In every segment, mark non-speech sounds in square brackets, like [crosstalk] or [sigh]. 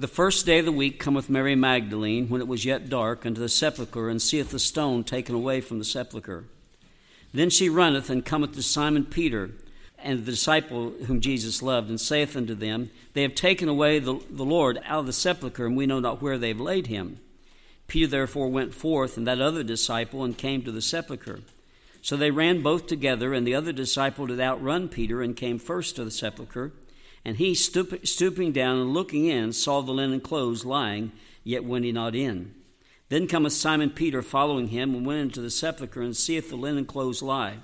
The first day of the week cometh Mary Magdalene, when it was yet dark, unto the sepulchre, and seeth the stone taken away from the sepulchre. Then she runneth and cometh to Simon Peter and the disciple whom Jesus loved, and saith unto them, They have taken away the, the Lord out of the sepulchre, and we know not where they have laid him. Peter therefore went forth, and that other disciple, and came to the sepulchre. So they ran both together, and the other disciple did outrun Peter, and came first to the sepulchre. And he, stoop, stooping down and looking in, saw the linen clothes lying, yet went he not in. Then cometh Simon Peter following him, and went into the sepulchre, and seeth the linen clothes lie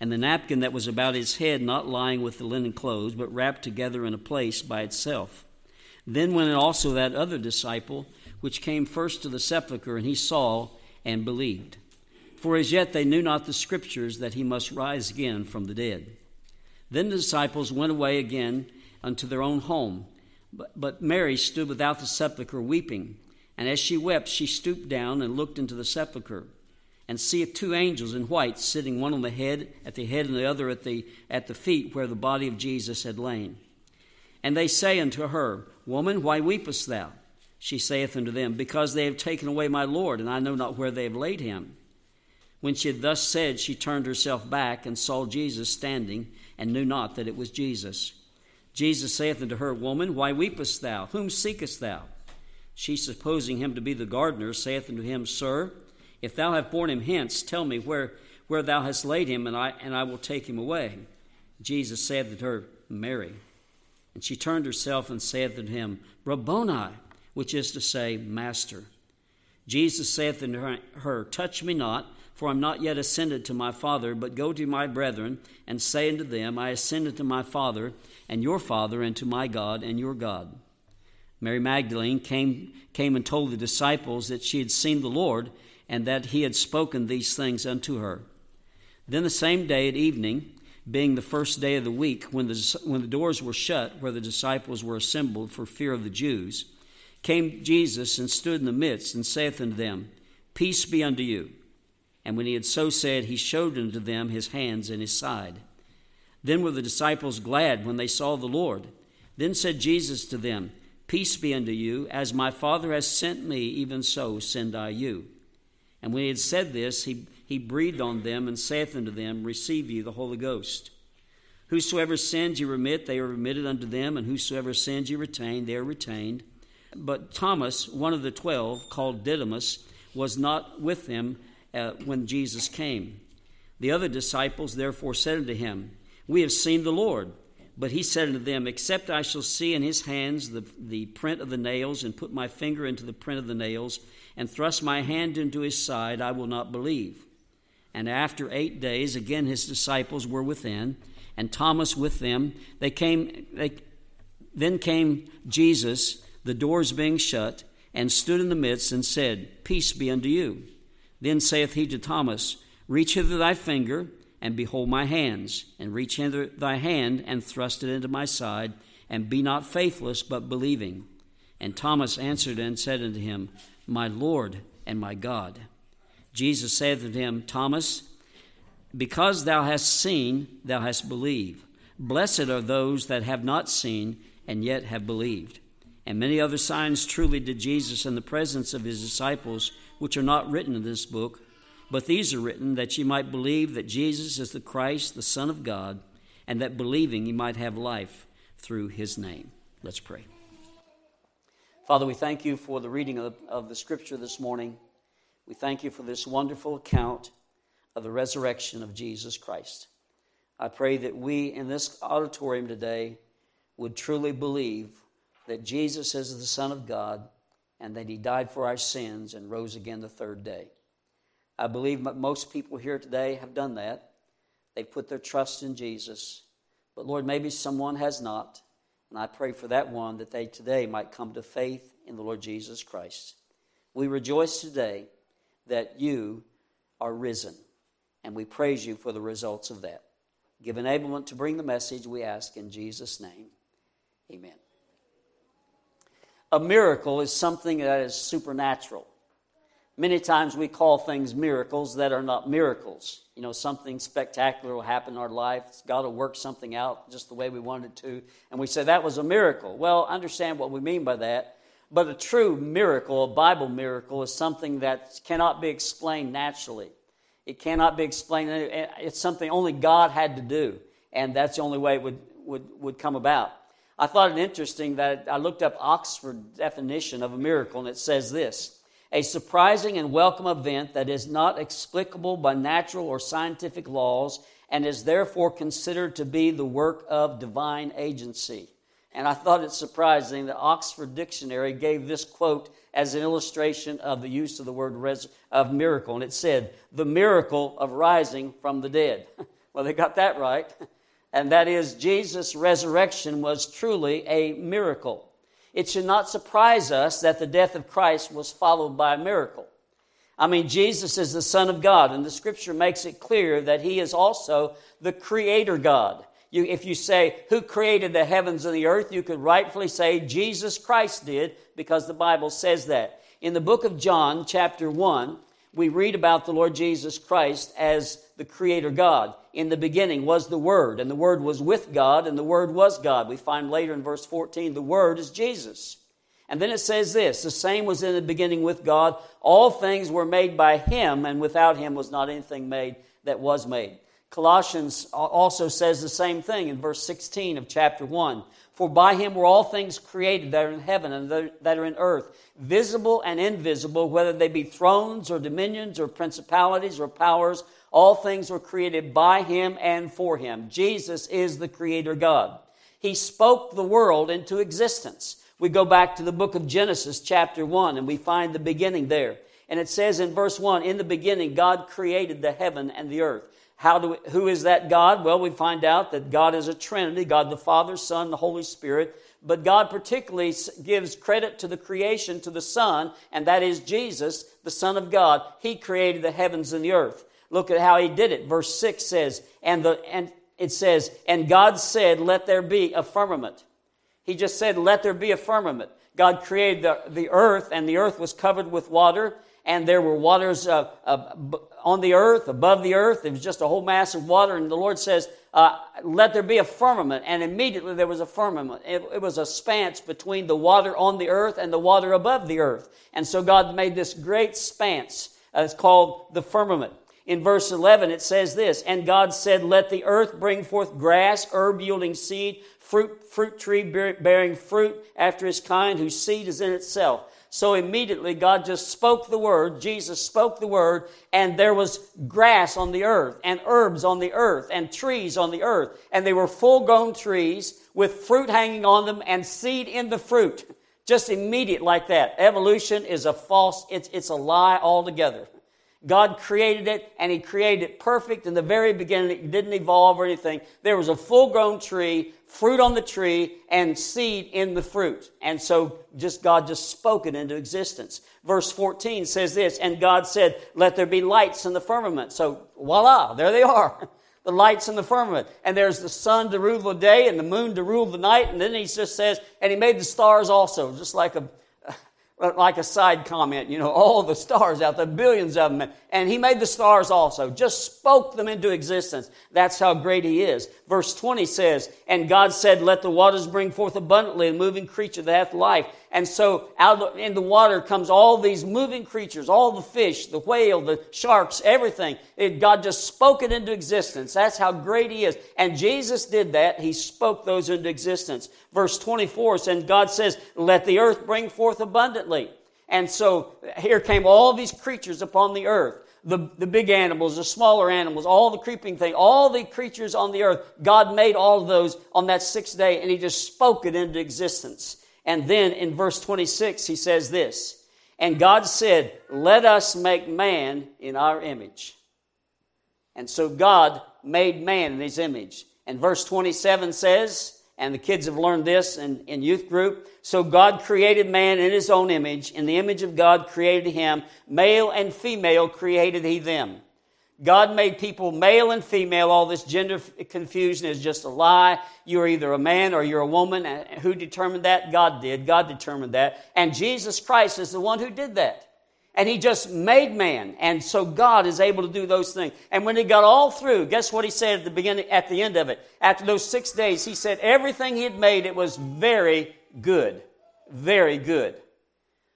and the napkin that was about his head not lying with the linen clothes, but wrapped together in a place by itself. Then went also that other disciple, which came first to the sepulchre, and he saw and believed. For as yet they knew not the scriptures that he must rise again from the dead. Then the disciples went away again unto their own home. But, but Mary stood without the sepulchre weeping. And as she wept, she stooped down and looked into the sepulchre and seeth two angels in white sitting one on the head at the head and the other at the at the feet where the body of Jesus had lain. And they say unto her, Woman, why weepest thou? She saith unto them, Because they have taken away my Lord, and I know not where they have laid him. When she had thus said, she turned herself back and saw Jesus standing, and knew not that it was Jesus. Jesus saith unto her, Woman, why weepest thou? Whom seekest thou? She, supposing him to be the gardener, saith unto him, Sir, if thou have borne him hence, tell me where, where thou hast laid him, and I, and I will take him away. Jesus saith unto her, Mary. And she turned herself and saith unto him, Rabboni, which is to say, Master. Jesus saith unto her, Touch me not, for I am not yet ascended to my Father, but go to my brethren, and say unto them, I ascended to my Father, and your Father, and to my God, and your God. Mary Magdalene came, came and told the disciples that she had seen the Lord and that he had spoken these things unto her. Then the same day at evening, being the first day of the week, when the, when the doors were shut where the disciples were assembled for fear of the Jews, came Jesus and stood in the midst and saith unto them, Peace be unto you. And when he had so said, he showed unto them his hands and his side. Then were the disciples glad when they saw the Lord. Then said Jesus to them, Peace be unto you, as my Father has sent me, even so send I you. And when he had said this, he, he breathed on them and saith unto them, Receive ye the Holy Ghost. Whosoever sins ye remit, they are remitted unto them, and whosoever sins ye retain, they are retained. But Thomas, one of the twelve, called Didymus, was not with them uh, when Jesus came. The other disciples therefore said unto him, We have seen the Lord. But he said unto them, Except I shall see in his hands the, the print of the nails, and put my finger into the print of the nails, and thrust my hand into his side, I will not believe. And after eight days, again his disciples were within, and Thomas with them. They came, they, then came Jesus, the doors being shut, and stood in the midst, and said, Peace be unto you. Then saith he to Thomas, Reach hither thy finger, and behold my hands, and reach hither thy hand, and thrust it into my side, and be not faithless, but believing. And Thomas answered and said unto him, my Lord and my God. Jesus saith unto him, Thomas, because thou hast seen, thou hast believed. Blessed are those that have not seen and yet have believed. And many other signs truly did Jesus in the presence of his disciples, which are not written in this book, but these are written that ye might believe that Jesus is the Christ, the Son of God, and that believing ye might have life through his name. Let's pray. Father, we thank you for the reading of, of the scripture this morning. We thank you for this wonderful account of the resurrection of Jesus Christ. I pray that we in this auditorium today would truly believe that Jesus is the Son of God and that He died for our sins and rose again the third day. I believe most people here today have done that. They've put their trust in Jesus. But Lord, maybe someone has not. And I pray for that one that they today might come to faith in the Lord Jesus Christ. We rejoice today that you are risen, and we praise you for the results of that. Give enablement to bring the message, we ask in Jesus' name. Amen. A miracle is something that is supernatural. Many times we call things miracles that are not miracles. You know, something spectacular will happen in our life. God will work something out just the way we wanted to. And we say that was a miracle. Well, understand what we mean by that. But a true miracle, a Bible miracle, is something that cannot be explained naturally. It cannot be explained. It's something only God had to do, and that's the only way it would, would, would come about. I thought it interesting that I looked up Oxford definition of a miracle, and it says this a surprising and welcome event that is not explicable by natural or scientific laws and is therefore considered to be the work of divine agency. And I thought it surprising that Oxford Dictionary gave this quote as an illustration of the use of the word res- of miracle. And it said, the miracle of rising from the dead. [laughs] well, they got that right. [laughs] And that is, Jesus' resurrection was truly a miracle. It should not surprise us that the death of Christ was followed by a miracle. I mean, Jesus is the Son of God, and the scripture makes it clear that he is also the Creator God. You, if you say, Who created the heavens and the earth? you could rightfully say, Jesus Christ did, because the Bible says that. In the book of John, chapter 1, we read about the Lord Jesus Christ as the Creator God. In the beginning was the Word, and the Word was with God, and the Word was God. We find later in verse 14, the Word is Jesus. And then it says this the same was in the beginning with God. All things were made by Him, and without Him was not anything made that was made. Colossians also says the same thing in verse 16 of chapter 1. For by him were all things created that are in heaven and that are in earth, visible and invisible, whether they be thrones or dominions or principalities or powers. All things were created by him and for him. Jesus is the creator God. He spoke the world into existence. We go back to the book of Genesis, chapter 1, and we find the beginning there. And it says in verse 1 In the beginning, God created the heaven and the earth. How do we, who is that God? Well, we find out that God is a Trinity God the Father, Son, the Holy Spirit. But God particularly gives credit to the creation to the Son, and that is Jesus, the Son of God. He created the heavens and the earth. Look at how he did it. Verse 6 says, and, the, and it says, And God said, Let there be a firmament. He just said, Let there be a firmament. God created the, the earth, and the earth was covered with water, and there were waters uh, uh, on the earth, above the earth. It was just a whole mass of water. And the Lord says, uh, Let there be a firmament. And immediately there was a firmament. It, it was a span between the water on the earth and the water above the earth. And so God made this great span. Uh, it's called the firmament. In verse 11, it says this And God said, Let the earth bring forth grass, herb yielding seed, fruit, fruit tree bearing fruit after his kind, whose seed is in itself so immediately God just spoke the word, Jesus spoke the word, and there was grass on the earth, and herbs on the earth, and trees on the earth. And they were full grown trees with fruit hanging on them and seed in the fruit. Just immediate like that. Evolution is a false, it's, it's a lie altogether. God created it and He created it perfect in the very beginning. It didn't evolve or anything. There was a full grown tree, fruit on the tree, and seed in the fruit. And so just God just spoke it into existence. Verse 14 says this, and God said, Let there be lights in the firmament. So voila, there they are. [laughs] The lights in the firmament. And there's the sun to rule the day and the moon to rule the night. And then he just says, and he made the stars also, just like a Uh, like a side comment, you know, all the stars out there, billions of them. And he made the stars also, just spoke them into existence. That's how great he is. Verse 20 says, And God said, Let the waters bring forth abundantly a moving creature that hath life. And so out in the water comes all these moving creatures, all the fish, the whale, the sharks, everything. It, God just spoke it into existence. That's how great he is. And Jesus did that. He spoke those into existence. Verse 24 says, God says, Let the earth bring forth abundantly. And so here came all these creatures upon the earth the, the big animals, the smaller animals, all the creeping things, all the creatures on the earth. God made all of those on that sixth day and He just spoke it into existence. And then in verse 26, He says this And God said, Let us make man in our image. And so God made man in His image. And verse 27 says, and the kids have learned this in, in youth group. So God created man in his own image. In the image of God created him. Male and female created he them. God made people male and female. All this gender confusion is just a lie. You're either a man or you're a woman. And Who determined that? God did. God determined that. And Jesus Christ is the one who did that. And he just made man. And so God is able to do those things. And when he got all through, guess what he said at the beginning, at the end of it? After those six days, he said everything he had made, it was very good. Very good.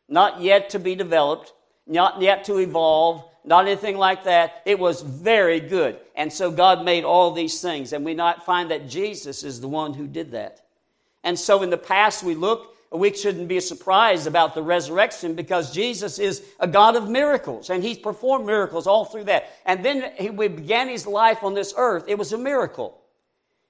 not yet to be developed, not yet to evolve, not anything like that. It was very good. And so God made all these things. And we not find that Jesus is the one who did that. And so in the past we look, we shouldn't be surprised about the resurrection because Jesus is a God of miracles and he's performed miracles all through that. And then he began his life on this earth. It was a miracle.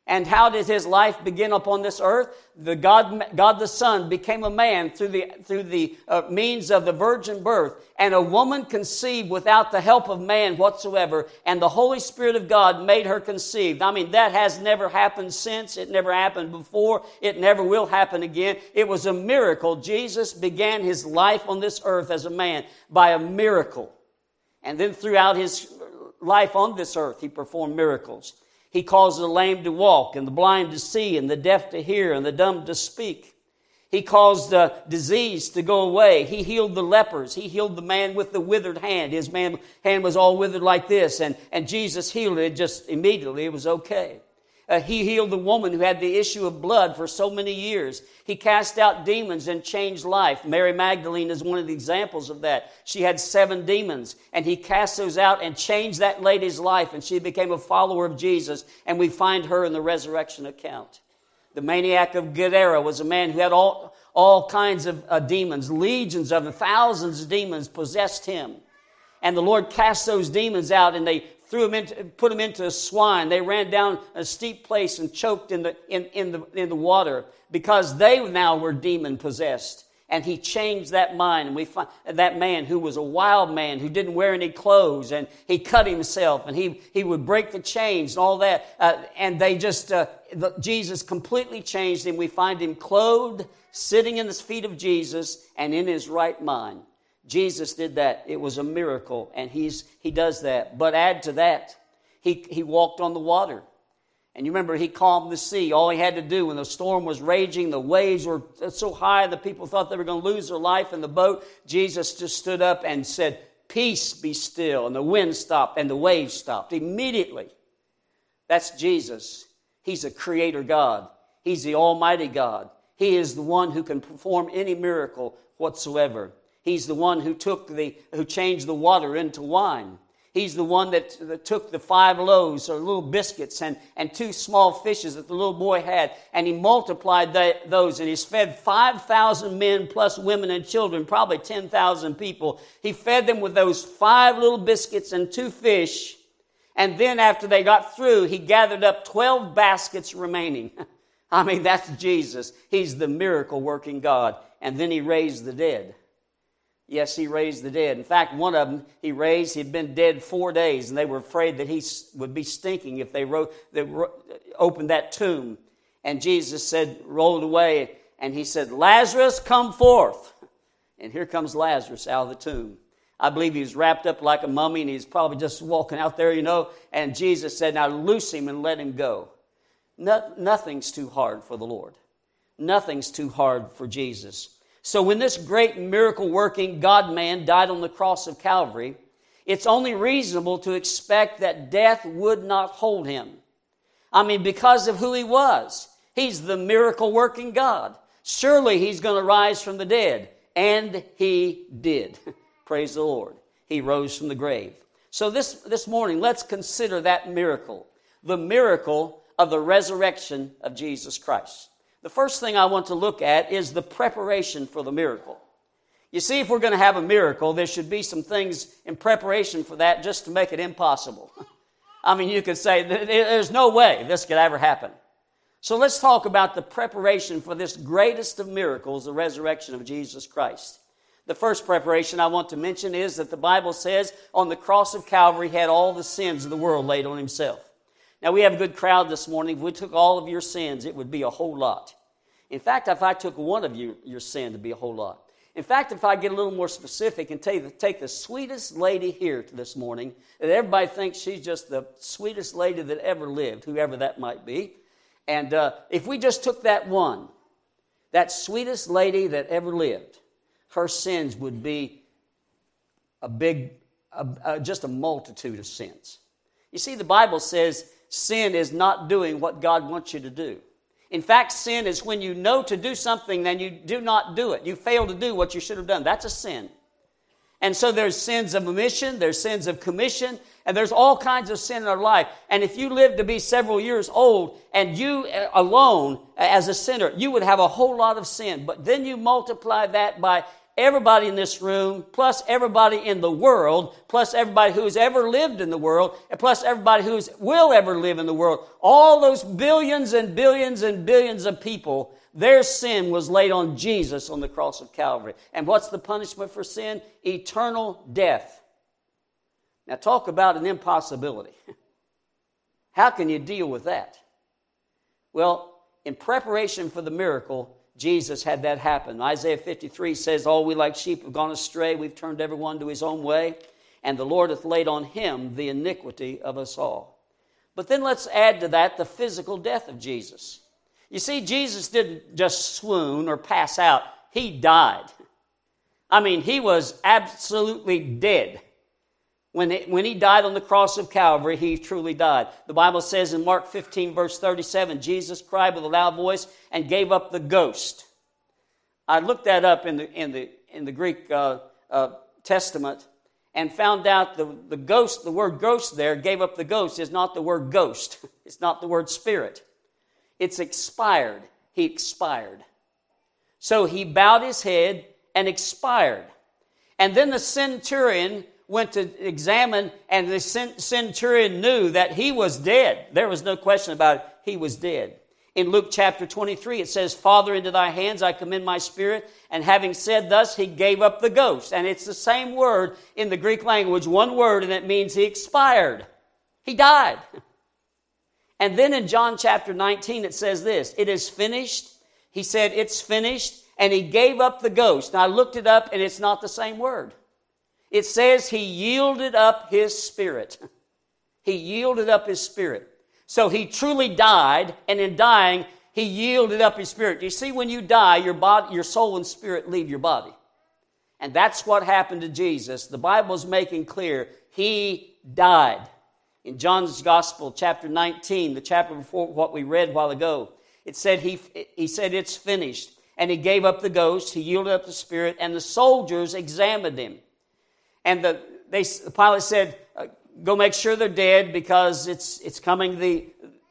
And how did his life begin upon this earth? The God, God the Son became a man through the, through the uh, means of the virgin birth. And a woman conceived without the help of man whatsoever. And the Holy Spirit of God made her conceived. I mean, that has never happened since. It never happened before. It never will happen again. It was a miracle. Jesus began his life on this earth as a man by a miracle. And then throughout his life on this earth, he performed miracles. He caused the lame to walk, and the blind to see, and the deaf to hear, and the dumb to speak. He caused the disease to go away. He healed the lepers. He healed the man with the withered hand. His man, hand was all withered like this, and, and Jesus healed it just immediately. It was okay. Uh, he healed the woman who had the issue of blood for so many years. He cast out demons and changed life. Mary Magdalene is one of the examples of that. She had seven demons, and he cast those out and changed that lady's life, and she became a follower of Jesus, and we find her in the resurrection account. The maniac of Gadara was a man who had all, all kinds of uh, demons, legions of them, thousands of demons possessed him. And the Lord cast those demons out, and they threw him into, put him into a swine. They ran down a steep place and choked in the, in, in the, in the water because they now were demon possessed. And he changed that mind. And we find that man who was a wild man who didn't wear any clothes and he cut himself and he, he would break the chains and all that. Uh, and they just, uh, the, Jesus completely changed him. We find him clothed, sitting in the feet of Jesus and in his right mind. Jesus did that. It was a miracle, and he's, he does that. But add to that, he, he walked on the water. And you remember, he calmed the sea. All he had to do when the storm was raging, the waves were so high, the people thought they were going to lose their life in the boat. Jesus just stood up and said, Peace be still. And the wind stopped and the waves stopped immediately. That's Jesus. He's a creator God, He's the Almighty God. He is the one who can perform any miracle whatsoever. He's the one who took the, who changed the water into wine. He's the one that, that, took the five loaves or little biscuits and, and two small fishes that the little boy had, and he multiplied those, and he's fed 5,000 men plus women and children, probably 10,000 people. He fed them with those five little biscuits and two fish, and then after they got through, he gathered up 12 baskets remaining. [laughs] I mean, that's Jesus. He's the miracle working God. And then he raised the dead. Yes, he raised the dead. In fact, one of them he raised, he'd been dead four days, and they were afraid that he would be stinking if they, wrote, they opened that tomb. And Jesus said, rolled away, and he said, Lazarus, come forth. And here comes Lazarus out of the tomb. I believe he was wrapped up like a mummy, and he's probably just walking out there, you know. And Jesus said, Now loose him and let him go. No, nothing's too hard for the Lord. Nothing's too hard for Jesus. So when this great miracle working God man died on the cross of Calvary, it's only reasonable to expect that death would not hold him. I mean, because of who he was. He's the miracle working God. Surely he's going to rise from the dead. And he did. [laughs] Praise the Lord. He rose from the grave. So this, this morning, let's consider that miracle. The miracle of the resurrection of Jesus Christ. The first thing I want to look at is the preparation for the miracle. You see, if we're going to have a miracle, there should be some things in preparation for that just to make it impossible. [laughs] I mean, you could say, there's no way this could ever happen. So let's talk about the preparation for this greatest of miracles, the resurrection of Jesus Christ. The first preparation I want to mention is that the Bible says on the cross of Calvary, he had all the sins of the world laid on himself. Now, we have a good crowd this morning. If we took all of your sins, it would be a whole lot. In fact, if I took one of you, your sin, to be a whole lot. In fact, if I get a little more specific and take, take the sweetest lady here this morning, that everybody thinks she's just the sweetest lady that ever lived, whoever that might be, and uh, if we just took that one, that sweetest lady that ever lived, her sins would be a big, a, a, just a multitude of sins. You see, the Bible says sin is not doing what God wants you to do. In fact, sin is when you know to do something and you do not do it. You fail to do what you should have done. That's a sin. And so there's sins of omission, there's sins of commission, and there's all kinds of sin in our life. And if you live to be several years old and you uh, alone uh, as a sinner, you would have a whole lot of sin. But then you multiply that by everybody in this room, plus everybody in the world, plus everybody who's ever lived in the world, and plus everybody who will ever live in the world. All those billions and billions and billions of people, their sin was laid on Jesus on the cross of Calvary. And what's the punishment for sin? Eternal death. Now, talk about an impossibility. [laughs] How can you deal with that? Well, in preparation for the miracle, Jesus had that happen. Isaiah 53 says, All we like sheep have gone astray, we've turned everyone to his own way, and the Lord hath laid on him the iniquity of us all. But then let's add to that the physical death of Jesus. You see, Jesus didn't just swoon or pass out, he died. I mean, he was absolutely dead. When, it, when he died on the cross of Calvary, he truly died. The Bible says in Mark 15, verse 37, Jesus cried with a loud voice and gave up the ghost. I looked that up in the, in the, in the Greek uh, uh, Testament and found out the, the ghost, the word ghost there, gave up the ghost, is not the word ghost. [laughs] It's not the word spirit. It's expired. He expired. So he bowed his head and expired. And then the centurion went to examine, and the centurion knew that he was dead. There was no question about it. He was dead. In Luke chapter 23, it says, Father, into thy hands I commend my spirit. And having said thus, he gave up the ghost. And it's the same word in the Greek language, one word, and it means he expired. He died. [laughs] And then in John chapter 19, it says this It is finished. He said, It's finished. And he gave up the ghost. Now I looked it up, and it's not the same word it says he yielded up his spirit. [laughs] He yielded up his spirit. So he truly died, and in dying, he yielded up his spirit. You see, when you die, your body, your soul and spirit leave your body. And that's what happened to Jesus. The Bible is making clear he died. In John's Gospel, chapter 19, the chapter before what we read while ago, it said he, he said, It's finished. And he gave up the ghost, he yielded up the spirit, and the soldiers examined him. And the, they, the Pilate said, uh, go make sure they're dead because it's, it's coming the,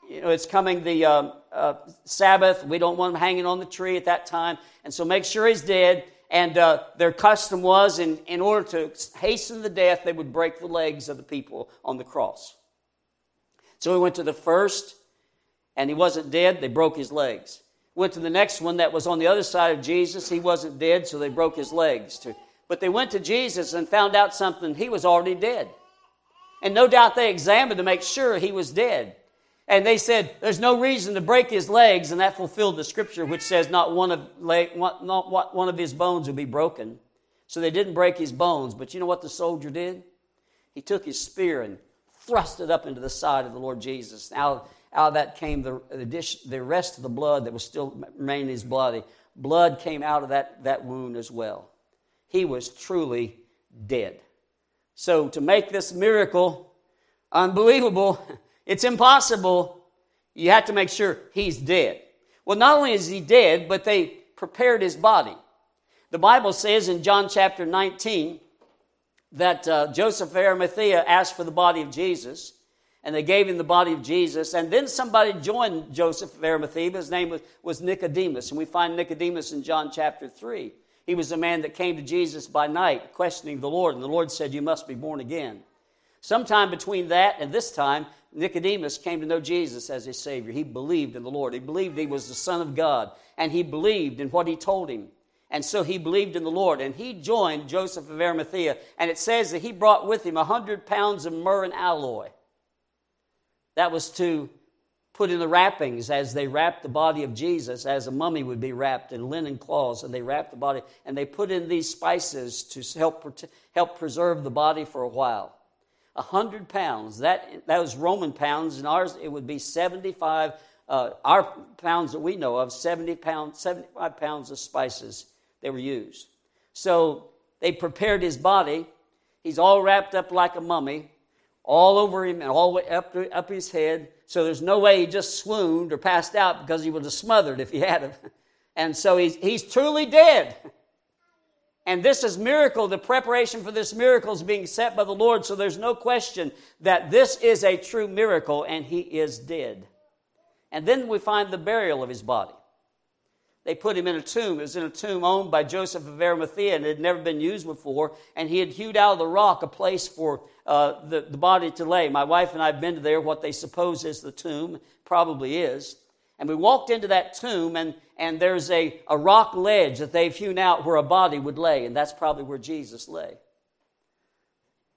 you know, it's coming the uh, uh, Sabbath. We don't want him hanging on the tree at that time. And so make sure he's dead. And uh, their custom was, in, in order to hasten the death, they would break the legs of the people on the cross. So he went to the first, and he wasn't dead. They broke his legs. Went to the next one that was on the other side of Jesus. He wasn't dead, so they broke his legs. To but they went to Jesus and found out something. He was already dead. And no doubt they examined to make sure he was dead. And they said, There's no reason to break his legs. And that fulfilled the scripture, which says, Not one of, leg, not one of his bones will be broken. So they didn't break his bones. But you know what the soldier did? He took his spear and thrust it up into the side of the Lord Jesus. Out, out of that came the, the, dish, the rest of the blood that was still remaining in his body. Blood came out of that, that wound as well he was truly dead. So, to make this miracle unbelievable, [laughs] it's impossible. You have to make sure he's dead. Well, not only is he dead, but they prepared his body. The Bible says in John chapter 19 that uh, Joseph of Arimathea asked for the body of Jesus, and they gave him the body of Jesus. And then somebody joined Joseph of Arimathea. His name was, was Nicodemus, and we find Nicodemus in John chapter 3. He was a man that came to Jesus by night, questioning the Lord, and the Lord said, You must be born again. Sometime between that and this time, Nicodemus came to know Jesus as his Savior. He believed in the Lord. He believed he was the Son of God, and he believed in what he told him. And so he believed in the Lord, and he joined Joseph of Arimathea. And it says that he brought with him a hundred pounds of myrrh and aloe. That was to put in the wrappings as they wrapped the body of Jesus, as a mummy would be wrapped in linen cloths, and they wrapped the body, and they put in these spices to help, help preserve the body for a while. A hundred pounds, that, that was Roman pounds, and ours it would be 75, uh, our pounds that we know of, 70 pounds, 75 pounds of spices they were used. So they prepared his body. He's all wrapped up like a mummy, all over him and all the way up, up his head So there's no way he just swooned or passed out because he would have smothered if he had. [laughs] And so he's, he's truly dead. And this is miracle. The preparation for this miracle is being set by the Lord. So there's no question that this is a true miracle and he is dead. And then we find the burial of his body. They put him in a tomb. It was in a tomb owned by Joseph of Arimathea and it had never been used before. And he had hewed out of the rock a place for uh, the, the body to lay. My wife and I have been to there, what they suppose is the tomb, probably is. And we walked into that tomb, and, and there's a, a rock ledge that they've hewn out where a body would lay, and that's probably where Jesus lay.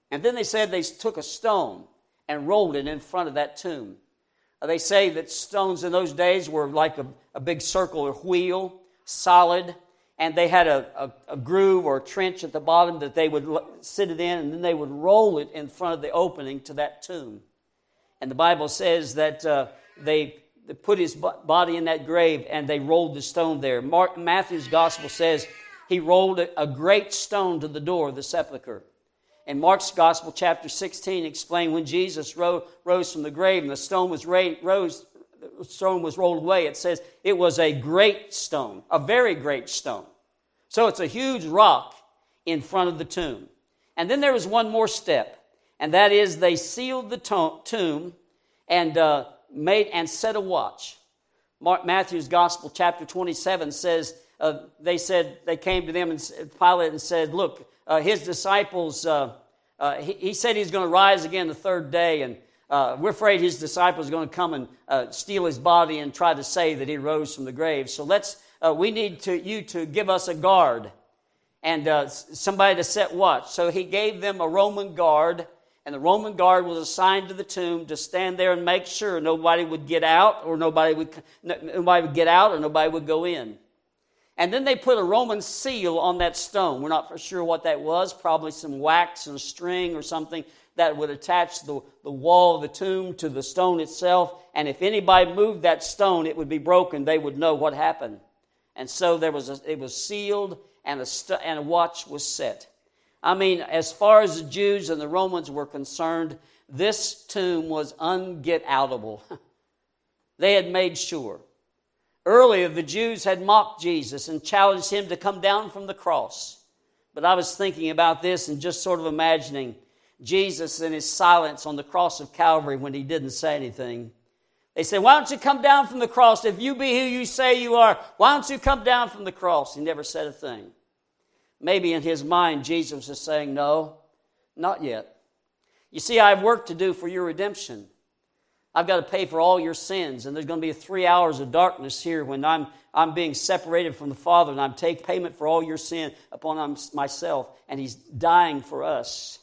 And then they said they took a stone and rolled it in front of that tomb. They say that stones in those days were like a, a big or wheel, solid, and they had a, a, a, groove or a trench at the bottom that they would sit it in, and then they would roll it in front of the opening to that tomb. And the Bible says that uh, they, they, put his body in that grave and they rolled the stone there. Mark, Matthew's gospel says he rolled a great stone to the door of the sepulchre. And Mark's Gospel, chapter 16, explained when Jesus rose, from the grave and the stone was, rose, stone was rolled away, it says it was a great stone, a very great stone. So it's a huge rock in front of the tomb. And then there was one more step, and that is they sealed the tomb and uh, made and set a watch. Mark, Matthew's Gospel, chapter 27, says uh, they said they came to them and Pilate and said, "Look, uh, his disciples, uh, uh, he, he, said he's going to rise again the third day, and uh, we're afraid his disciples are going to come and steal his body and try to say that he rose from the grave. So let's, we need to, you to give us a guard and somebody to set watch. So he gave them a Roman guard, and the Roman guard was assigned to the tomb to stand there and make sure nobody would get out, or nobody would, nobody would get out, or nobody would go in. And then they put a Roman seal on that stone. We're not sure what that was, probably some wax and string or something that would attach the, the wall of the tomb to the stone itself. And if anybody moved that stone, it would be broken. They would know what happened. And so there was a, it was sealed and a, st- and a watch was set. I mean, as far as the Jews and the Romans were concerned, this tomb was unget outable. [laughs] they had made sure. Earlier, the Jews had mocked Jesus and challenged him to come down from the cross. But I was thinking about this and just sort of imagining Jesus in his silence on the cross of Calvary when he didn't say anything. They said, Why don't you come down from the cross? If you be who you say you are, why don't you come down from the cross? He never said a thing. Maybe in his mind, Jesus is saying, No, not yet. You see, I have work to do for your redemption. I've got to pay for all your sins. And there's going to be three hours of darkness here when I'm, I'm being separated from the Father and I'm taking payment for all your sin upon myself. And He's dying for us.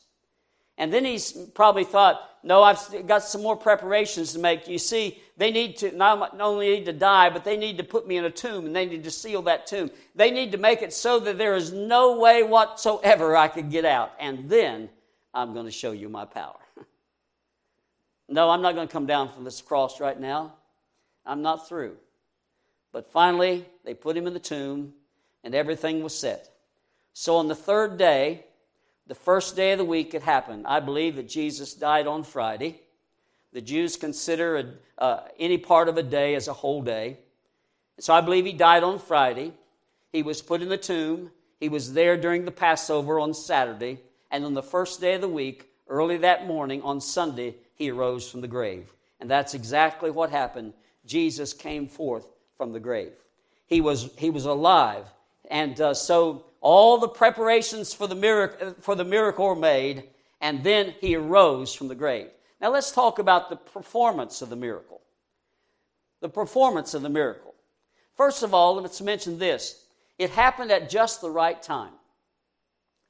And then he's probably thought, no, I've got some more preparations to make. You see, they need to not only need to die, but they need to put me in a tomb and they need to seal that tomb. They need to make it so that there is no way whatsoever I could get out. And then I'm going to show you my power. No, I'm not going to come down from this cross right now. I'm not through. But finally, they put him in the tomb, and everything was set. So on the third day, the first day of the week, it happened. I believe that Jesus died on Friday. The Jews consider a, uh, any part of a day as a whole day. So I believe he died on Friday. He was put in the tomb. He was there during the Passover on Saturday. And on the first day of the week, early that morning on Sunday, he arose from the grave. And that's exactly what happened. Jesus came forth from the grave. He was, he was alive. And uh, so all the preparations for the, miracle, for the miracle were made, and then he arose from the grave. Now let's talk about the performance of the miracle. The performance of the miracle. First of all, let's mention this it happened at just the right time.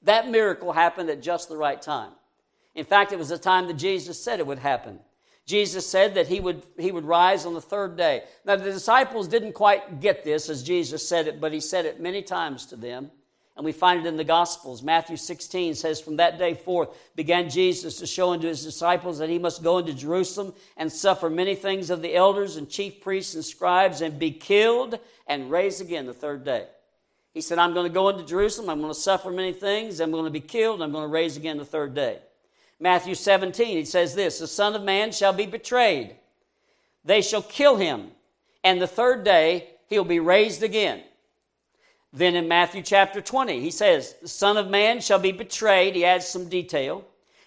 That miracle happened at just the right time. In fact, it was the time that Jesus said it would happen. Jesus said that he would, he would rise on the third day. Now, the disciples didn't quite get this as Jesus said it, but he said it many times to them. And we find it in the Gospels. Matthew 16 says, From that day forth began Jesus to show unto his disciples that he must go into Jerusalem and suffer many things of the elders and chief priests and scribes and be killed and raised again the third day. He said, I'm going to go into Jerusalem, I'm going to suffer many things, I'm going to be killed, I'm going to raise again the third day. Matthew 17, he says this The Son of Man shall be betrayed they shall kill him, and the third day he'll be raised again. Then in Matthew chapter 20, he says, The Son of Man shall be betrayed. He adds some detail.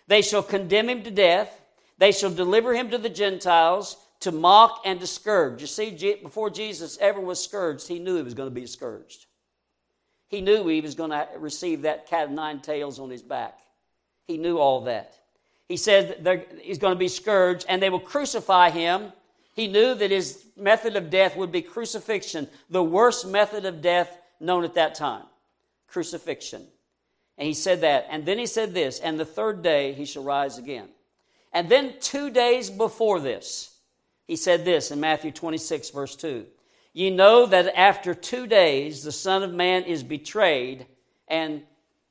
They shall condemn him to death. They shall deliver him to the Gentiles to mock and to scourge. You see, before Jesus ever was scourged, he knew he was going to be scourged. He knew he was going to receive that cat of nine tails on his back. He knew all that. He said he's going to be scourged and they will crucify him. He knew that his method of death would be crucifixion, the worst method of death known at that time crucifixion. And he said that. And then he said this, and the third day he shall rise again. And then two days before this, he said this in Matthew 26, verse 2 Ye know that after two days the Son of Man is betrayed and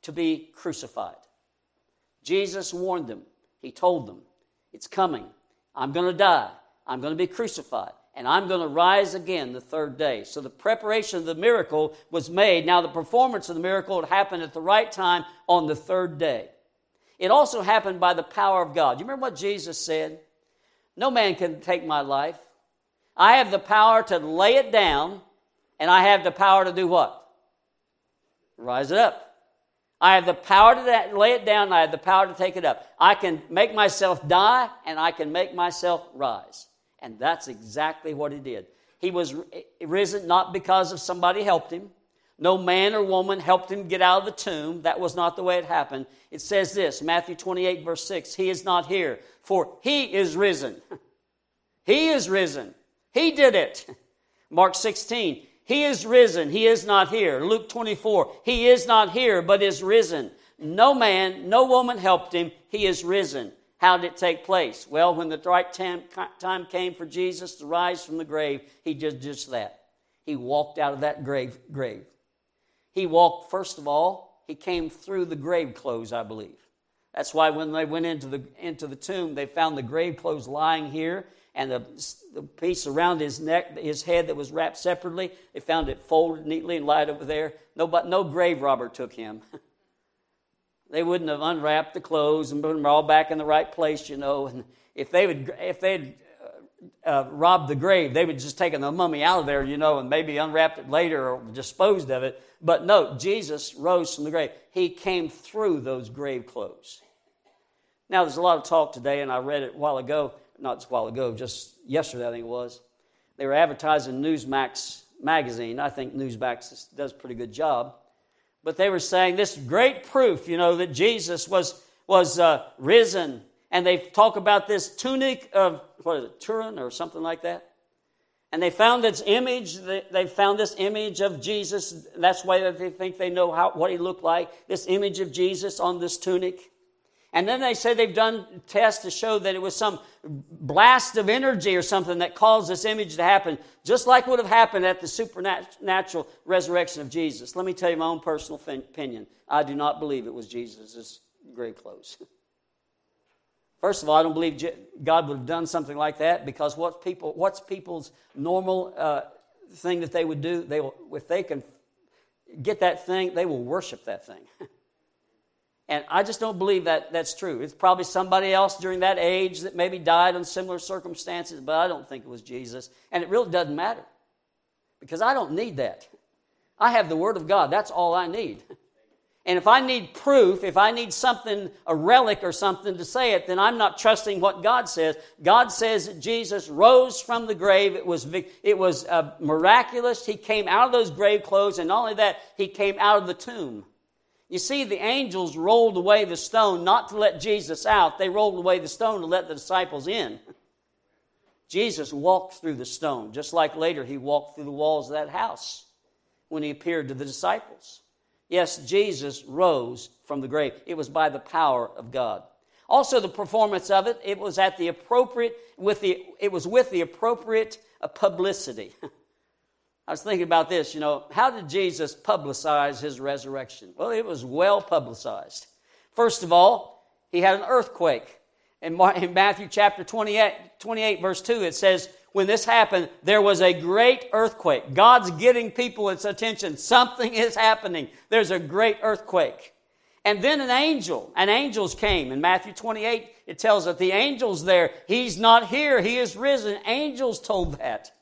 to be crucified. Jesus warned them. He told them, It's coming. I'm going to die. I'm going to be crucified and I'm going to rise again the third day. So the preparation of the miracle was made. Now, the performance of the miracle happened at the right time on the third day. It also happened by the power of God. You remember what Jesus said? No man can take my life. I have the power to lay it down, and I have the power to do what? Rise it up. I have the power to lay it down, I have the power to take it up. I can make myself die, and I can make myself rise. And that's exactly what he did. He was eh, risen not because of somebody helped him. No man or woman helped him get out of the tomb. That was not the way it happened. It says this Matthew 28, verse 6 He is not here, for he is risen. [laughs] he is risen. He did it. [laughs] Mark 16, He is risen. He is not here. Luke 24, He is not here, but is risen. No man, no woman helped him. He is risen. How did it take place? Well, when the right time, came for Jesus to rise from the grave, he did just that. He walked out of that grave. grave. He walked, first of all, he came through the grave clothes, I believe. That's why when they went into the, into the tomb, they found the grave clothes lying here and the, the piece around his neck, his head that was wrapped separately. They found it folded neatly and lied over there. No, but no grave robber took him. [laughs] They wouldn't have unwrapped the clothes and put them all back in the right place, you know. And if they would, if they'd uh, uh, robbed the grave, they would just taken the mummy out of there, you know, and maybe unwrapped it later or disposed of it. But no, Jesus rose from the grave. He came through those grave clothes. Now, there's a lot of talk today, and I read it a while ago, not a while ago, just yesterday, I think it was. They were advertising Newsmax magazine. I think Newsmax does a pretty good job but they were saying this great proof, you know, that Jesus was, was uh, risen. And they talk about this tunic of, what is it, Turin or something like that. And they found this image, they found this image of Jesus. That's why they think they know how, what he looked like, this image of Jesus on this tunic. And then they say they've done tests to show that it was some blast of energy or something that caused this image to happen, just like would have happened at the supernatural resurrection of Jesus. Let me tell you my own personal opinion. I do not believe it was Jesus' grave clothes. [laughs] First of all, I don't believe God would have done something like that because what's, people, what's people's normal uh, thing that they would do? They will, if they can get that thing, they will worship that thing. [laughs] And I just don't believe that that's true. It's probably somebody else during that age that maybe died in similar circumstances, but I don't think it was Jesus. And it really doesn't matter because I don't need that. I have the Word of God. That's all I need. And if I need proof, if I need something, a relic or something to say it, then I'm not trusting what God says. God says that Jesus rose from the grave. It was, it was uh, miraculous. He came out of those grave clothes, and not only that, he came out of the tomb. You see, the angels rolled away the stone not to let Jesus out, they rolled away the stone to let the disciples in. Jesus walked through the stone, just like later he walked through the walls of that house when he appeared to the disciples. Yes, Jesus rose from the grave. It was by the power of God. Also, the performance of it, it was at the appropriate, with the, it was with the appropriate publicity. [laughs] I was thinking about this, you know, how did Jesus publicize his resurrection? Well, it was well publicized. First of all, he had an earthquake. In Matthew chapter 28, 28, verse 2, it says, When this happened, there was a great earthquake. God's getting people its attention. Something is happening. There's a great earthquake. And then an angel, and angels came. In Matthew 28, it tells that the angels there, he's not here, he is risen. Angels told that.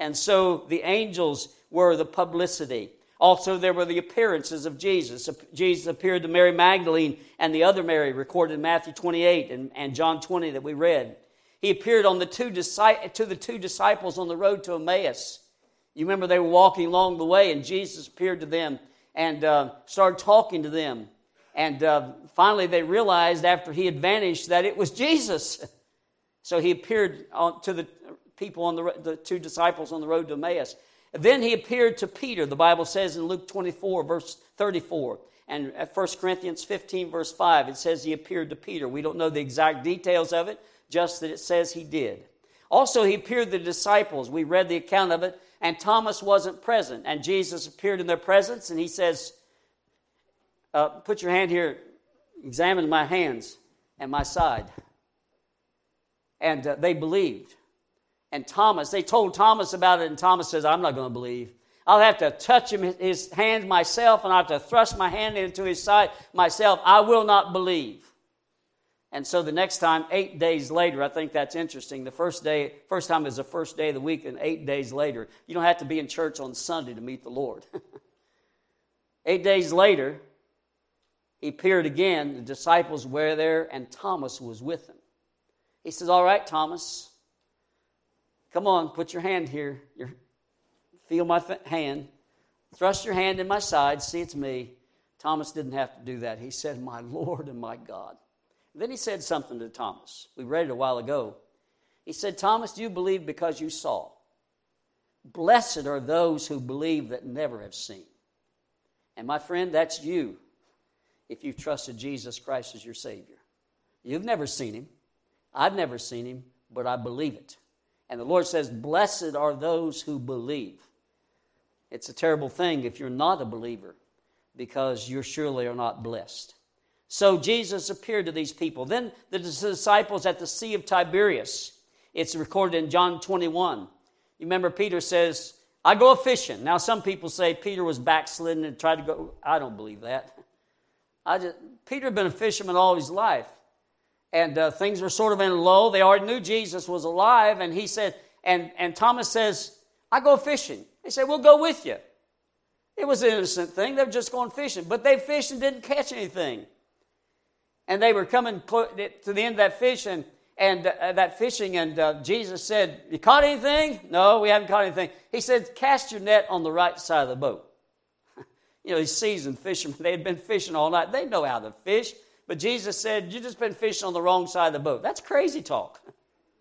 And so the angels were the publicity. Also, there were the appearances of Jesus. Jesus appeared to Mary Magdalene and the other Mary, recorded in Matthew 28 and, and John 20 that we read. He appeared on the two, to the two disciples on the road to Emmaus. You remember they were walking along the way, and Jesus appeared to them and uh, started talking to them. And uh, finally, they realized after he had vanished that it was Jesus. [laughs] So he appeared to the people on the, the two disciples on the road to Emmaus. Then he appeared to Peter, the Bible says in Luke 24, verse 34. And at 1 Corinthians 15, verse 5, it says he appeared to Peter. We don't know the exact details of it, just that it says he did. Also, he appeared to the disciples. We read the account of it, and Thomas wasn't present. And Jesus appeared in their presence, and he says, uh, Put your hand here, examine my hands and my side. And uh, they believed. And Thomas, they told Thomas about it, and Thomas says, I'm not going to believe. I'll have to touch him, his hand myself, and I'll have to thrust my hand into his side myself. I will not believe. And so the next time, eight days later, I think that's interesting. The first day, first time is the first day of the week, and eight days later, you don't have to be in church on Sunday to meet the Lord. [laughs] eight days later, he appeared again. The disciples were there, and Thomas was with him. He says, All right, Thomas, come on, put your hand here. Your, feel my hand. Thrust your hand in my side. See, it's me. Thomas didn't have to do that. He said, My Lord and my God. Then he said something to Thomas. We read it a while ago. He said, Thomas, do you believe because you saw? Blessed are those who believe that never have seen. And my friend, that's you if you've trusted Jesus Christ as your Savior. You've never seen Him. I've never seen Him, but I believe it. And the Lord says, Blessed are those who believe. It's a terrible thing if you're not a believer because you surely are not blessed. So Jesus appeared to these people. Then the disciples at the Sea of Tiberias. It's recorded in John 21. You remember Peter says, I go a fishing. Now, some people say Peter was backslidden and tried to go. I don't believe that. I just, Peter had been a fisherman all his life. And uh, things were sort of in low. They already knew Jesus was alive. And he said, and, and Thomas says, I go fishing. They said, We'll go with you. It was an innocent thing. They were just going fishing. But they fished and didn't catch anything and they were coming to the end of that fish and, and uh, that fishing, and uh, Jesus said, "You caught anything? No, we haven't caught anything." He said, "Cast your net on the right side of the boat." [laughs] you know, these seasoned fishermen, they had been fishing all night. They know how to fish. But Jesus said, You've just been fishing on the wrong side of the boat. That's crazy talk.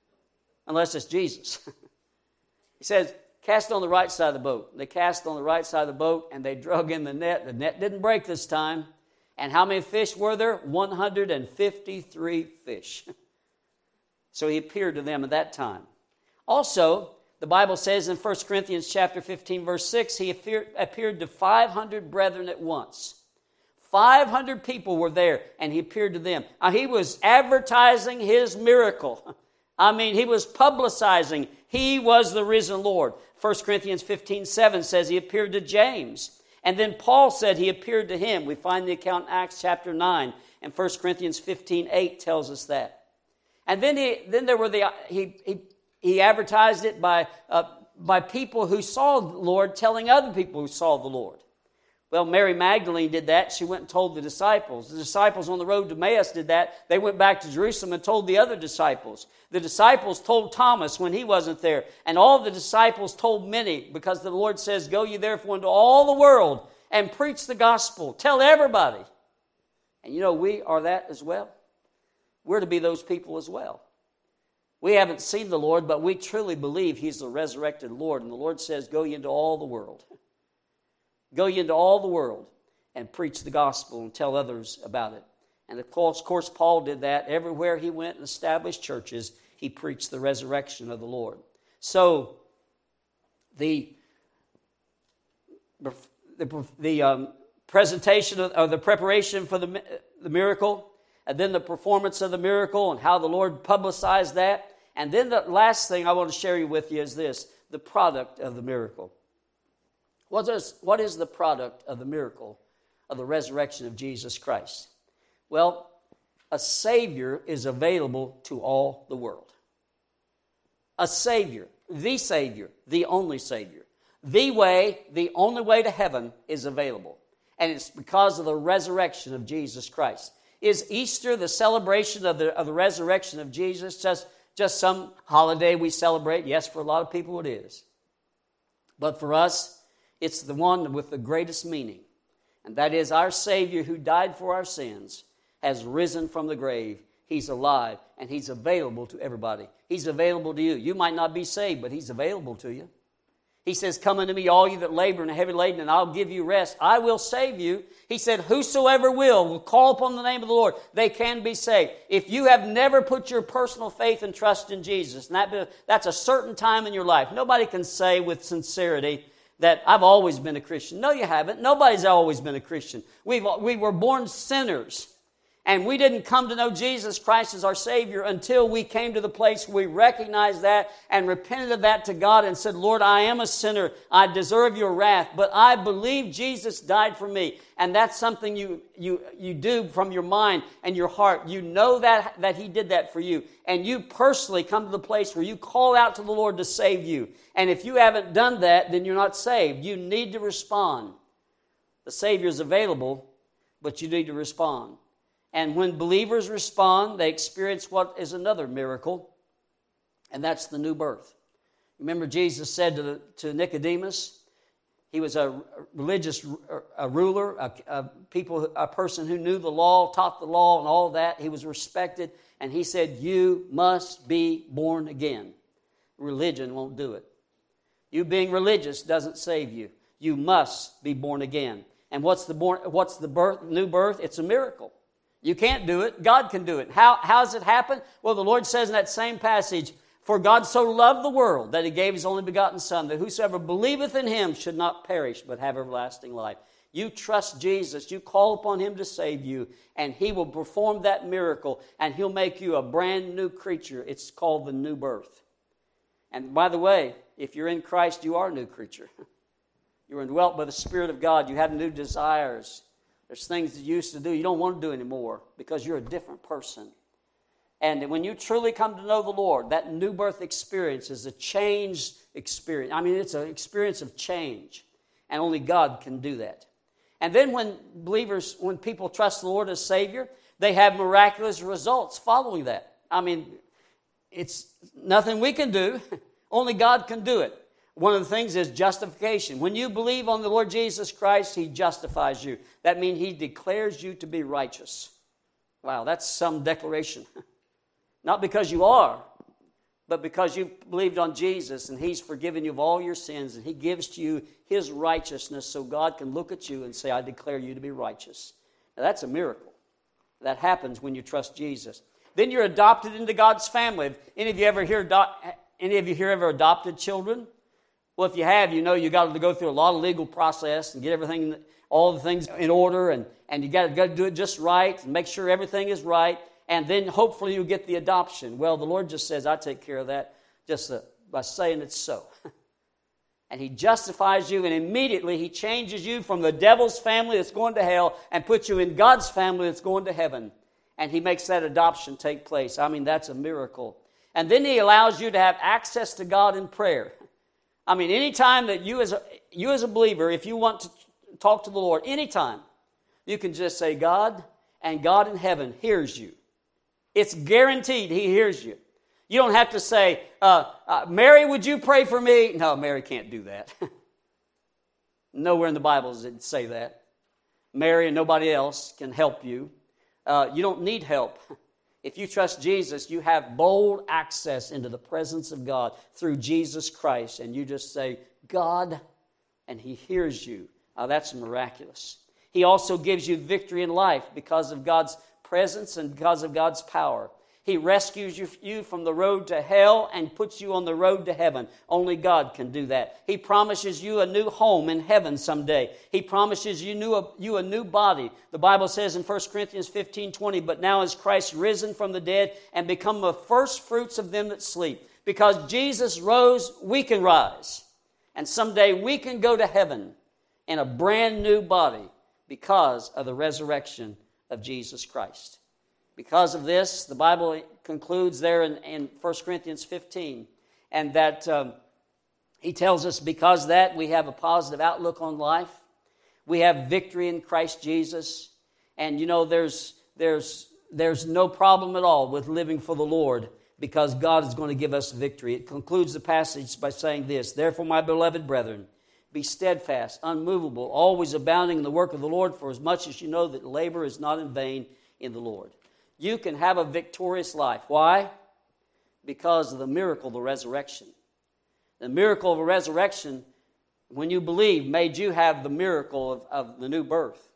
[laughs] Unless it's Jesus. [laughs] he says, Cast on the right side of the boat. They cast on the right side of the boat and they [laughs] drug in the net. The net didn't break this time. And how many fish were there? 153 fish. so he appeared to them at that time. Also, the Bible says in 1 Corinthians chapter 15 verse 6, he appeared, appeared to 500 brethren at once. 500 people were there and he appeared to them. Now, he was advertising his miracle. [laughs] I mean, he was publicizing he was the risen Lord. 1 Corinthians 15 7 says he appeared to James. And then Paul said he appeared to him. We find the account in Acts chapter 9, and 1 Corinthians 15 8 tells us that. And then, he, then there were the, he, he, he advertised it by, uh, by people who saw the Lord telling other people who saw the Lord. Well, Mary Magdalene did that. She went and told the disciples. The disciples on the road to Emmaus did that. They went back to Jerusalem and told the other disciples. The disciples told Thomas when he wasn't there. And all the disciples told many because the Lord says, Go ye therefore into all the world and preach the gospel. Tell everybody. And you know, we are that as well. We're to be those people as well. We haven't seen the Lord, but we truly believe He's the resurrected Lord. And the Lord says, Go ye into all the world. Go ye into all the world and preach the gospel and tell others about it. And of course, Paul did that. Everywhere he went and established churches, he preached the resurrection of the Lord. So, the, the, the um, presentation of, the preparation for the, the miracle, and then the performance of the miracle and how the Lord publicized that. And then the last thing I want to share with you is this the product of the miracle. What is, what is the product of the miracle of the resurrection of Jesus Christ? Well, a Savior is available to all the world. A Savior, the Savior, the only Savior. The way, the only way to heaven is available. And it's because of the resurrection of Jesus Christ. Is Easter the celebration of the, of the resurrection of Jesus just, just some holiday we celebrate? Yes, for a lot of people it is. But for us, it's the one with the greatest meaning. And that is our Savior who died for our sins has risen from the grave. He's alive and He's available to everybody. He's available to you. You might not be saved, but He's available to you. He says, Come unto me, all you that labor and are heavy laden, and I'll give you rest. I will save you. He said, Whosoever will, will call upon the name of the Lord, they can be saved. If you have never put your personal faith and trust in Jesus, and that, that's a certain time in your life, nobody can say with sincerity, that I've always been a Christian. No, you haven't. Nobody's always been a Christian. We've, we were born sinners. And we didn't come to know Jesus Christ as our Savior until we came to the place we recognized that and repented of that to God and said, Lord, I am a sinner. I deserve your wrath, but I believe Jesus died for me. And that's something you, you, you do from your mind and your heart. You know that, that He did that for you. And you personally come to the place where you call out to the Lord to save you. And if you haven't done that, then you're not saved. You need to respond. The Savior is available, but you need to respond. And when believers respond, they experience what is another miracle, and that's the new birth. Remember, Jesus said to, to Nicodemus, he was a religious a ruler, a, a, people, a person who knew the law, taught the law, and all that. He was respected, and he said, "You must be born again. Religion won't do it. You being religious doesn't save you. You must be born again. And what's the born? What's the birth? New birth? It's a miracle. You can't do it. God can do it. How, how does it happen? Well, the Lord says in that same passage, For God so loved the world that he gave his only begotten Son, that whosoever believeth in him should not perish, but have everlasting life. You trust Jesus, you call upon him to save you, and he will perform that miracle, and he'll make you a brand new creature. It's called the new birth. And by the way, if you're in Christ, you are a new creature. [laughs] You're indwelt by the Spirit of God. You have new desires. There's things you used to do you don't want to do anymore because you're a different person. And when you truly come to know the Lord, that new birth experience is a changed experience. I mean, it's an experience of change. And only God can do that. And then when believers, when people trust the Lord as Savior, they have miraculous results following that. I mean, it's nothing we can do, [laughs] only God can do it. One of the things is justification. When you believe on the Lord Jesus Christ, He justifies you. That means He declares you to be righteous. Wow, that's some declaration. [laughs] Not because you are, but because you believed on Jesus and He's forgiven you of all your sins and He gives to you His righteousness so God can look at you and say, I declare you to be righteous. Now, that's a miracle. That happens when you trust Jesus. Then you're adopted into God's family. Any of you ever hear, any of you here ever adopted children? Well, if you have, you know you got to go through a lot of legal process and get everything, all the things in order, and, and you got to do it just right and make sure everything is right, and then hopefully you get the adoption. Well, the Lord just says, I take care of that just by saying it's so. [laughs] and He justifies you, and immediately He changes you from the devil's family that's going to hell and puts you in God's family that's going to heaven. And He makes that adoption take place. I mean, that's a miracle. And then He allows you to have access to God in prayer. [laughs] I mean, anytime that you as a, you as a believer, if you want to talk to the Lord, anytime, you can just say, God, and God in heaven hears you. It's guaranteed He hears you. You don't have to say, uh, uh, Mary, would you pray for me? No, Mary can't do that. [laughs] Nowhere in the Bible does it say that. Mary and nobody else can help you. Uh, you don't need help. [laughs] If you trust Jesus, you have bold access into the presence of God through Jesus Christ. And you just say, God, and He hears you. Now, that's miraculous. He also gives you victory in life because of God's presence and because of God's power. He rescues you from the road to hell and puts you on the road to heaven. Only God can do that. He promises you a new home in heaven someday. He promises you, new, you a new body. The Bible says in 1 Corinthians 15 20, but now is Christ risen from the dead and become the first fruits of them that sleep. Because Jesus rose, we can rise. And someday we can go to heaven in a brand new body because of the resurrection of Jesus Christ. Because of this, the Bible concludes there in, in 1 Corinthians 15, and that um, he tells us because that we have a positive outlook on life, we have victory in Christ Jesus, and you know there's there's there's no problem at all with living for the Lord because God is going to give us victory. It concludes the passage by saying this Therefore, my beloved brethren, be steadfast, unmovable, always abounding in the work of the Lord, for as much as you know that labor is not in vain in the Lord you can have a victorious life. Why? Because of the miracle of the resurrection. The miracle of the resurrection, when you believe, made you have the miracle of, of the new birth,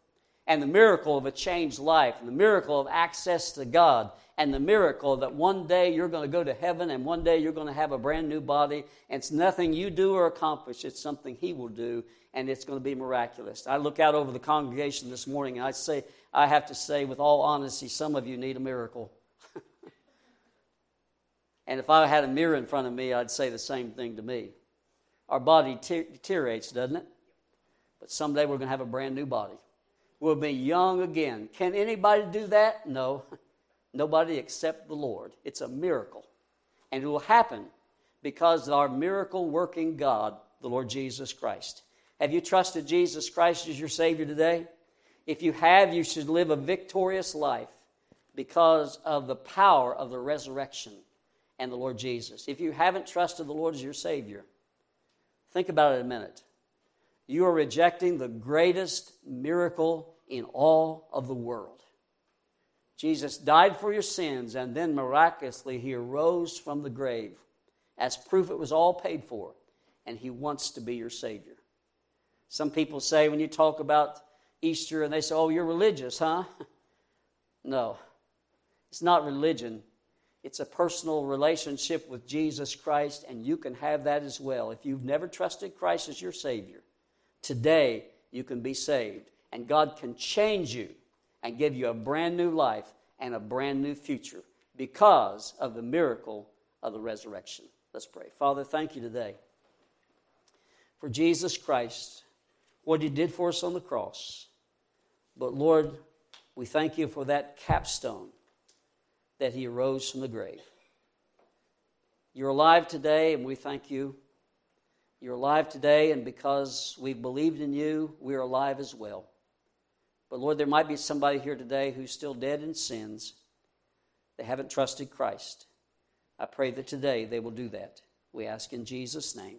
and the miracle of a changed life, and the miracle of access to God, and the miracle that one day you're going to go to heaven and one day you're going to have a brand new body. And it's nothing you do or accomplish, it's something He will do, and it's going to be miraculous. I look out over the congregation this morning and I say, I have to say, with all honesty, some of you need a miracle. [laughs] and if I had a mirror in front of me, I'd say the same thing to me. Our body deteriorates, doesn't it? But someday we're going to have a brand new body. We'll be young again. Can anybody do that? No. [laughs] Nobody except the Lord. It's a miracle. And it will happen because of our miracle working God, the Lord Jesus Christ. Have you trusted Jesus Christ as your Savior today? If you have, you should live a victorious life because of the power of the resurrection and the Lord Jesus. If you haven't trusted the Lord as your Savior, think about it a minute. You are rejecting the greatest miracle in all of the world. Jesus died for your sins, and then miraculously he arose from the grave as proof it was all paid for, and he wants to be your Savior. Some people say when you talk about Easter and they say, Oh, you're religious, huh? [laughs] no, it's not religion. It's a personal relationship with Jesus Christ, and you can have that as well. If you've never trusted Christ as your Savior, today you can be saved, and God can change you and give you a brand new life and a brand new future because of the miracle of the resurrection. Let's pray. Father, thank you today for Jesus Christ, what He did for us on the cross. But Lord, we thank you for that capstone that he arose from the grave. You're alive today, and we thank you. You're alive today, and because we've believed in you, we're alive as well. But Lord, there might be somebody here today who's still dead in sins. They haven't trusted Christ. I pray that today they will do that. We ask in Jesus' name.